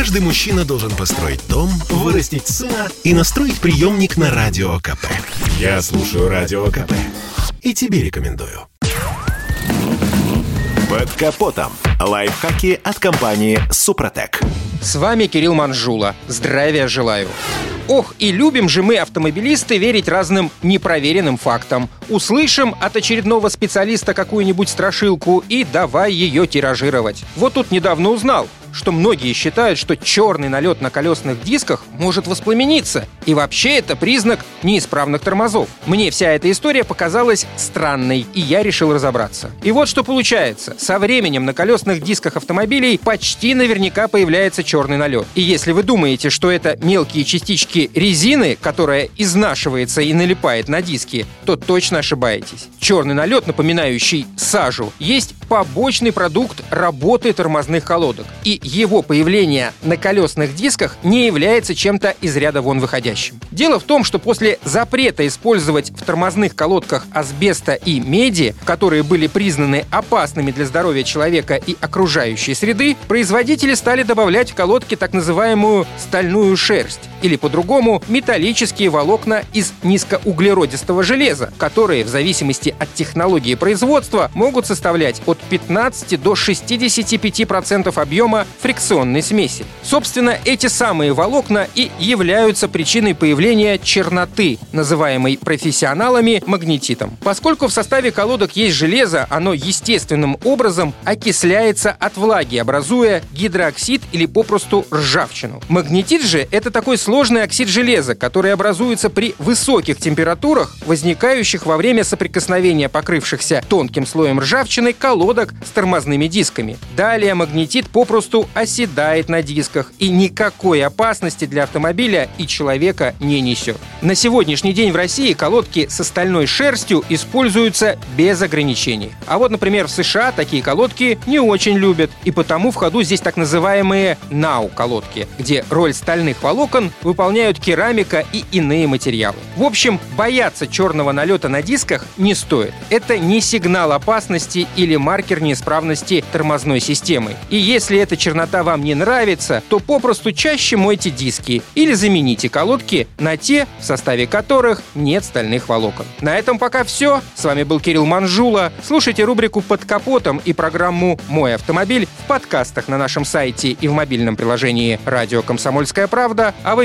Каждый мужчина должен построить дом, вырастить сына и настроить приемник на Радио КП. Я слушаю Радио КП и тебе рекомендую. Под капотом. Лайфхаки от компании «Супротек». С вами Кирилл Манжула. Здравия желаю. Ох, и любим же мы, автомобилисты, верить разным непроверенным фактам. Услышим от очередного специалиста какую-нибудь страшилку и давай ее тиражировать. Вот тут недавно узнал, что многие считают, что черный налет на колесных дисках может воспламениться. И вообще это признак неисправных тормозов. Мне вся эта история показалась странной, и я решил разобраться. И вот что получается. Со временем на колесных дисках автомобилей почти наверняка появляется черный налет. И если вы думаете, что это мелкие частички резины, которая изнашивается и налипает на диски, то точно ошибаетесь. Черный налет, напоминающий сажу, есть побочный продукт работы тормозных колодок. И его появление на колесных дисках не является чем-то из ряда вон выходящим. Дело в том, что после запрета использовать в тормозных колодках асбеста и меди, которые были признаны опасными для здоровья человека и окружающей среды, производители стали добавлять в колодки так называемую стальную шерсть, или по-другому металлические волокна из низкоуглеродистого железа, которые в зависимости от технологии производства могут составлять от 15 до 65% объема фрикционной смеси. Собственно, эти самые волокна и являются причиной появления черноты, называемой профессионалами магнетитом. Поскольку в составе колодок есть железо, оно естественным образом окисляется от влаги, образуя гидрооксид или попросту ржавчину. Магнетит же — это такой сложный оксид железа, который образуется при высоких температурах, возникающих во время соприкосновения покрывшихся тонким слоем ржавчины колодок с тормозными дисками. Далее магнетит попросту оседает на дисках и никакой опасности для автомобиля и человека не несет. На сегодняшний день в России колодки с остальной шерстью используются без ограничений. А вот, например, в США такие колодки не очень любят, и потому в ходу здесь так называемые нау-колодки, где роль стальных волокон выполняют керамика и иные материалы. В общем, бояться черного налета на дисках не стоит. Это не сигнал опасности или маркер неисправности тормозной системы. И если эта чернота вам не нравится, то попросту чаще мойте диски или замените колодки на те, в составе которых нет стальных волокон. На этом пока все. С вами был Кирилл Манжула. Слушайте рубрику «Под капотом» и программу «Мой автомобиль» в подкастах на нашем сайте и в мобильном приложении «Радио Комсомольская правда», а в